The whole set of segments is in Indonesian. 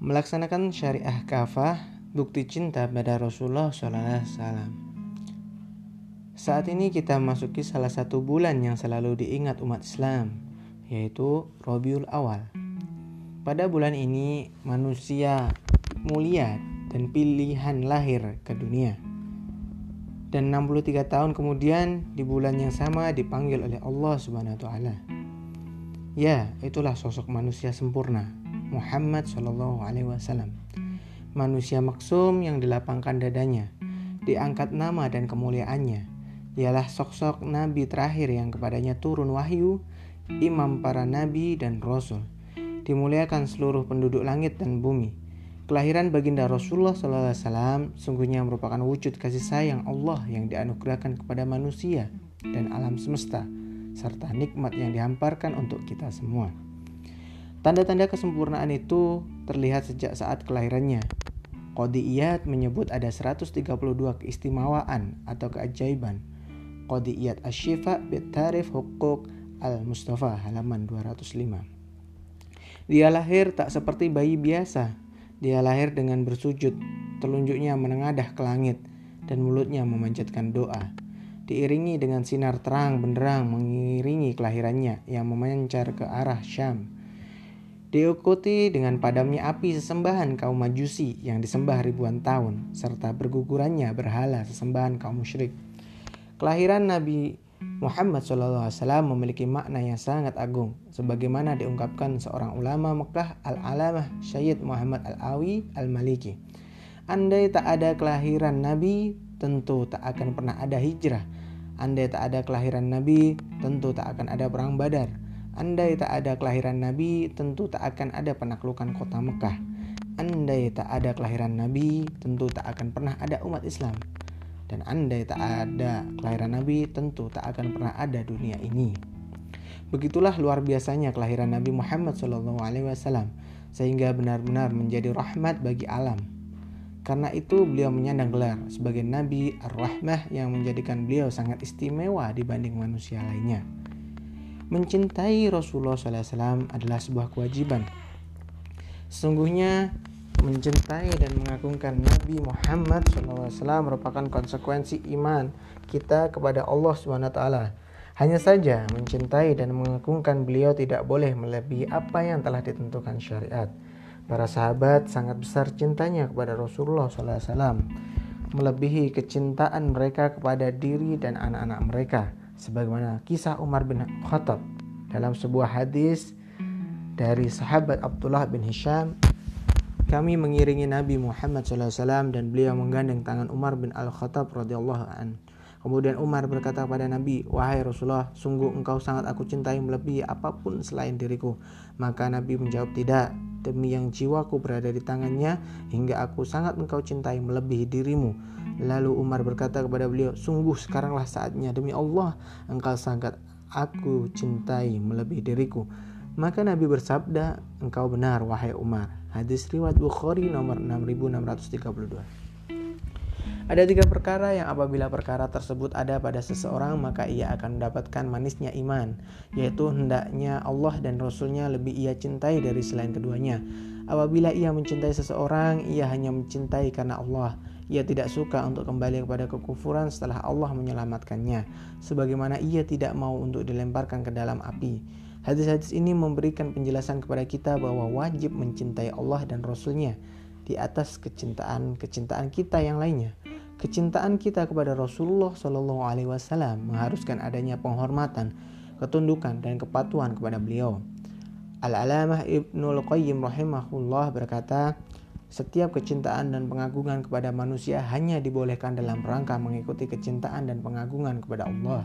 Melaksanakan syariah kafah bukti cinta pada Rasulullah SAW. Saat ini kita masuki salah satu bulan yang selalu diingat umat Islam, yaitu Robiul Awal. Pada bulan ini manusia mulia dan pilihan lahir ke dunia. Dan 63 tahun kemudian di bulan yang sama dipanggil oleh Allah Subhanahu wa taala. Ya, itulah sosok manusia sempurna Muhammad Shallallahu Alaihi Wasallam. Manusia maksum yang dilapangkan dadanya, diangkat nama dan kemuliaannya. Dialah sosok nabi terakhir yang kepadanya turun wahyu, imam para nabi dan rasul. Dimuliakan seluruh penduduk langit dan bumi. Kelahiran baginda Rasulullah SAW sungguhnya merupakan wujud kasih sayang Allah yang dianugerahkan kepada manusia dan alam semesta, serta nikmat yang dihamparkan untuk kita semua. Tanda-tanda kesempurnaan itu terlihat sejak saat kelahirannya. Qodiyat menyebut ada 132 keistimewaan atau keajaiban. Qodiyat Ashifa Bitarif Hukuk Al-Mustafa halaman 205. Dia lahir tak seperti bayi biasa. Dia lahir dengan bersujud, telunjuknya menengadah ke langit dan mulutnya memanjatkan doa. Diiringi dengan sinar terang benderang mengiringi kelahirannya yang memancar ke arah Syam diikuti dengan padamnya api sesembahan kaum majusi yang disembah ribuan tahun, serta bergugurannya berhala sesembahan kaum musyrik. Kelahiran Nabi Muhammad SAW memiliki makna yang sangat agung, sebagaimana diungkapkan seorang ulama Mekah Al-Alamah Syed Muhammad Al-Awi Al-Maliki. Andai tak ada kelahiran Nabi, tentu tak akan pernah ada hijrah. Andai tak ada kelahiran Nabi, tentu tak akan ada perang badar. Andai tak ada kelahiran Nabi, tentu tak akan ada penaklukan kota Mekah. Andai tak ada kelahiran Nabi, tentu tak akan pernah ada umat Islam. Dan andai tak ada kelahiran Nabi, tentu tak akan pernah ada dunia ini. Begitulah luar biasanya kelahiran Nabi Muhammad SAW, sehingga benar-benar menjadi rahmat bagi alam. Karena itu beliau menyandang gelar sebagai Nabi Ar-Rahmah yang menjadikan beliau sangat istimewa dibanding manusia lainnya. Mencintai Rasulullah SAW adalah sebuah kewajiban. Sesungguhnya mencintai dan mengagungkan Nabi Muhammad SAW merupakan konsekuensi iman kita kepada Allah SWT. Hanya saja mencintai dan mengagungkan beliau tidak boleh melebihi apa yang telah ditentukan syariat. Para sahabat sangat besar cintanya kepada Rasulullah SAW, melebihi kecintaan mereka kepada diri dan anak-anak mereka sebagaimana kisah Umar bin Khattab dalam sebuah hadis dari sahabat Abdullah bin Hisham kami mengiringi Nabi Muhammad SAW dan beliau menggandeng tangan Umar bin Al-Khattab radhiyallahu an. Kemudian Umar berkata kepada Nabi, Wahai Rasulullah, sungguh engkau sangat aku cintai melebihi apa pun selain diriku. Maka Nabi menjawab, tidak, demi yang jiwaku berada di tangannya, hingga aku sangat engkau cintai melebihi dirimu. Lalu Umar berkata kepada beliau, "Sungguh sekaranglah saatnya demi Allah, engkau sangat aku cintai melebihi diriku." Maka Nabi bersabda, "Engkau benar wahai Umar." Hadis riwayat Bukhari nomor 6632. Ada tiga perkara yang apabila perkara tersebut ada pada seseorang maka ia akan mendapatkan manisnya iman Yaitu hendaknya Allah dan Rasulnya lebih ia cintai dari selain keduanya Apabila ia mencintai seseorang ia hanya mencintai karena Allah ia tidak suka untuk kembali kepada kekufuran setelah Allah menyelamatkannya, sebagaimana ia tidak mau untuk dilemparkan ke dalam api. Hadis-hadis ini memberikan penjelasan kepada kita bahwa wajib mencintai Allah dan Rasulnya di atas kecintaan-kecintaan kita yang lainnya. Kecintaan kita kepada Rasulullah Shallallahu Alaihi Wasallam mengharuskan adanya penghormatan, ketundukan dan kepatuhan kepada beliau. Al-Alamah Ibnul Qayyim rahimahullah berkata, setiap kecintaan dan pengagungan kepada manusia hanya dibolehkan dalam rangka mengikuti kecintaan dan pengagungan kepada Allah,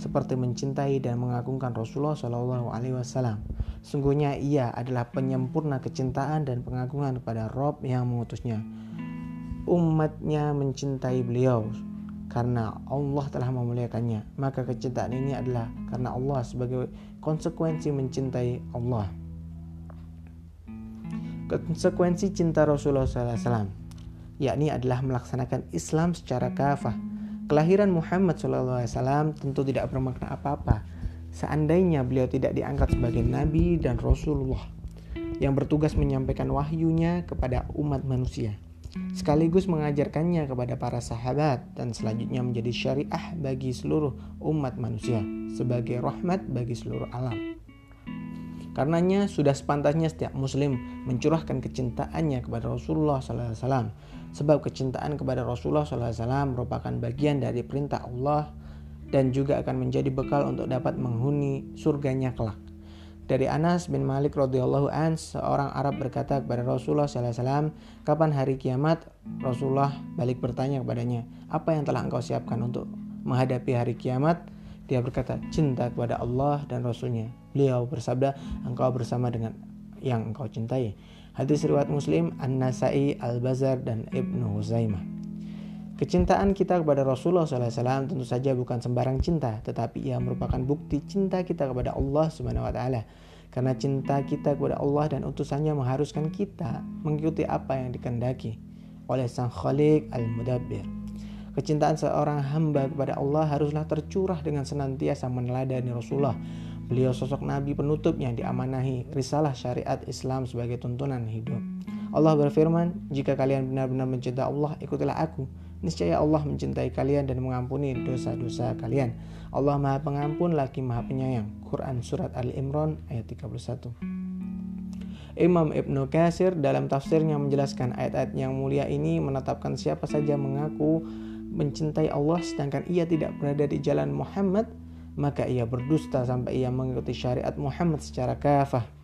seperti mencintai dan mengagungkan Rasulullah Shallallahu Alaihi Wasallam. Sungguhnya ia adalah penyempurna kecintaan dan pengagungan kepada Rob yang mengutusnya. Umatnya mencintai beliau karena Allah telah memuliakannya. Maka kecintaan ini adalah karena Allah sebagai konsekuensi mencintai Allah konsekuensi cinta Rasulullah SAW, yakni adalah melaksanakan Islam secara kafah. Kelahiran Muhammad SAW tentu tidak bermakna apa-apa seandainya beliau tidak diangkat sebagai nabi dan rasulullah. yang bertugas menyampaikan wahyunya kepada umat manusia sekaligus mengajarkannya kepada para sahabat dan selanjutnya menjadi syariah bagi seluruh umat manusia sebagai rahmat bagi seluruh alam. Karenanya sudah sepantasnya setiap muslim mencurahkan kecintaannya kepada Rasulullah SAW. Sebab kecintaan kepada Rasulullah SAW merupakan bagian dari perintah Allah dan juga akan menjadi bekal untuk dapat menghuni surganya kelak. Dari Anas bin Malik radhiyallahu an, seorang Arab berkata kepada Rasulullah SAW, kapan hari kiamat? Rasulullah balik bertanya kepadanya, apa yang telah engkau siapkan untuk menghadapi hari kiamat? Dia berkata, cinta kepada Allah dan Rasulnya. Beliau bersabda, engkau bersama dengan yang engkau cintai. Hadis riwayat Muslim, An-Nasai, Al-Bazar, dan Ibnu Huzaimah. Kecintaan kita kepada Rasulullah SAW tentu saja bukan sembarang cinta, tetapi ia merupakan bukti cinta kita kepada Allah Subhanahu wa taala. Karena cinta kita kepada Allah dan utusannya mengharuskan kita mengikuti apa yang dikendaki oleh Sang Khalik Al-Mudabbir. Kecintaan seorang hamba kepada Allah haruslah tercurah dengan senantiasa meneladani Rasulullah. Beliau sosok nabi penutup yang diamanahi risalah syariat Islam sebagai tuntunan hidup. Allah berfirman, "Jika kalian benar-benar mencintai Allah, ikutilah aku." Niscaya Allah mencintai kalian dan mengampuni dosa-dosa kalian. Allah Maha Pengampun lagi Maha Penyayang. Quran Surat Ali Imran ayat 31. Imam Ibnu Kasir dalam tafsirnya menjelaskan ayat-ayat yang mulia ini menetapkan siapa saja mengaku mencintai Allah sedangkan ia tidak berada di jalan Muhammad maka ia berdusta sampai ia mengikuti syariat Muhammad secara kafah.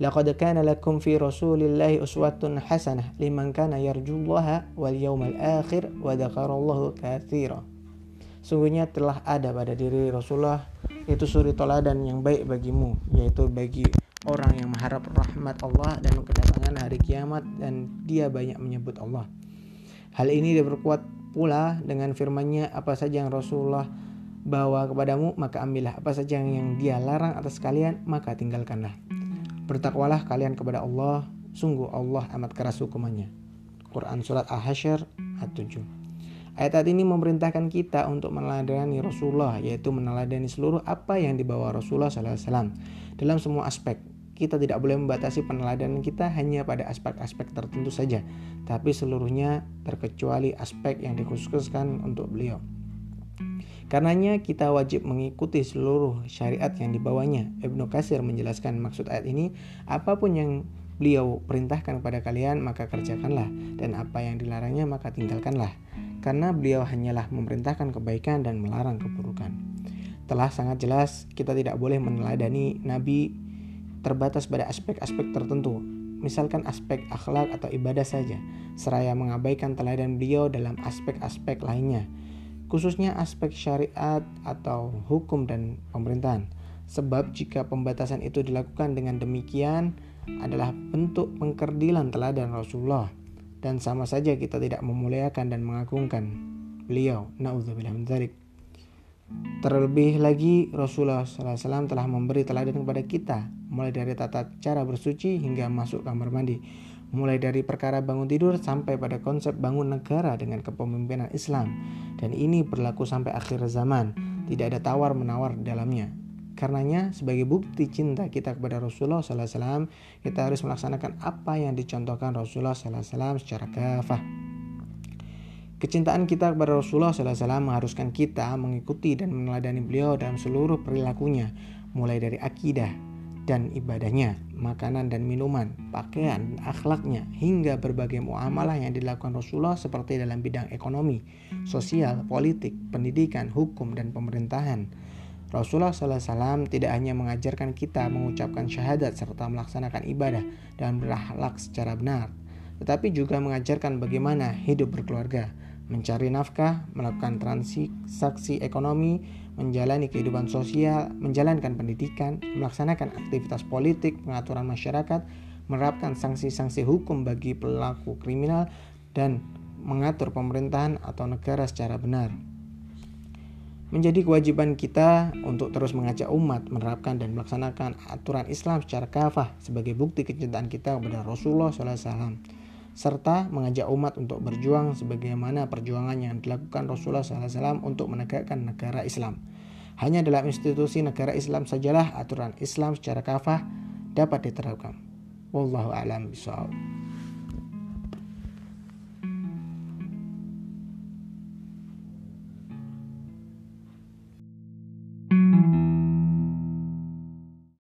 لقد كان لكم في رسول الله أسوة حسنة لمن كان يرجو الله واليوم الآخر وذكر الله كثيرا Sungguhnya telah ada pada diri Rasulullah itu suri toladan yang baik bagimu yaitu bagi orang yang mengharap rahmat Allah dan kedatangan hari kiamat dan dia banyak menyebut Allah. Hal ini diperkuat pula dengan firman-Nya apa saja yang Rasulullah bawa kepadamu maka ambillah. Apa saja yang dia larang atas kalian maka tinggalkanlah. Bertakwalah kalian kepada Allah, sungguh Allah amat keras hukumannya. Quran Surat Al-Hasyr ayat 7 Ayat ini memerintahkan kita untuk meneladani Rasulullah, yaitu meneladani seluruh apa yang dibawa Rasulullah SAW dalam semua aspek. Kita tidak boleh membatasi peneladanan kita hanya pada aspek-aspek tertentu saja, tapi seluruhnya terkecuali aspek yang dikhususkan untuk beliau. Karenanya kita wajib mengikuti seluruh syariat yang dibawanya. Ibnu Kasir menjelaskan maksud ayat ini, apa pun yang beliau perintahkan kepada kalian maka kerjakanlah dan apa yang dilarangnya maka tinggalkanlah. Karena beliau hanyalah memerintahkan kebaikan dan melarang keburukan. Telah sangat jelas kita tidak boleh meneladani nabi terbatas pada aspek-aspek tertentu misalkan aspek akhlak atau ibadah saja, seraya mengabaikan teladan beliau dalam aspek-aspek lainnya khususnya aspek syariat atau hukum dan pemerintahan. Sebab jika pembatasan itu dilakukan dengan demikian adalah bentuk pengkerdilan teladan Rasulullah dan sama saja kita tidak memuliakan dan mengagungkan beliau. Nauzubillah min dzalik. Terlebih lagi Rasulullah SAW telah memberi teladan kepada kita mulai dari tata cara bersuci hingga masuk kamar mandi mulai dari perkara bangun tidur sampai pada konsep bangun negara dengan kepemimpinan Islam. Dan ini berlaku sampai akhir zaman, tidak ada tawar-menawar di dalamnya. Karenanya, sebagai bukti cinta kita kepada Rasulullah SAW, kita harus melaksanakan apa yang dicontohkan Rasulullah SAW secara kafah. Kecintaan kita kepada Rasulullah SAW mengharuskan kita mengikuti dan meneladani beliau dalam seluruh perilakunya, mulai dari akidah, dan ibadahnya, makanan dan minuman, pakaian, akhlaknya, hingga berbagai muamalah yang dilakukan Rasulullah seperti dalam bidang ekonomi, sosial, politik, pendidikan, hukum, dan pemerintahan. Rasulullah SAW tidak hanya mengajarkan kita mengucapkan syahadat serta melaksanakan ibadah dan berakhlak secara benar, tetapi juga mengajarkan bagaimana hidup berkeluarga, mencari nafkah, melakukan transaksi ekonomi, menjalani kehidupan sosial, menjalankan pendidikan, melaksanakan aktivitas politik, pengaturan masyarakat, menerapkan sanksi-sanksi hukum bagi pelaku kriminal, dan mengatur pemerintahan atau negara secara benar. Menjadi kewajiban kita untuk terus mengajak umat menerapkan dan melaksanakan aturan Islam secara kafah sebagai bukti kecintaan kita kepada Rasulullah SAW serta mengajak umat untuk berjuang sebagaimana perjuangan yang dilakukan Rasulullah SAW untuk menegakkan negara Islam. Hanya dalam institusi negara Islam sajalah aturan Islam secara kafah dapat diterapkan. Wallahu a'lam bishawab.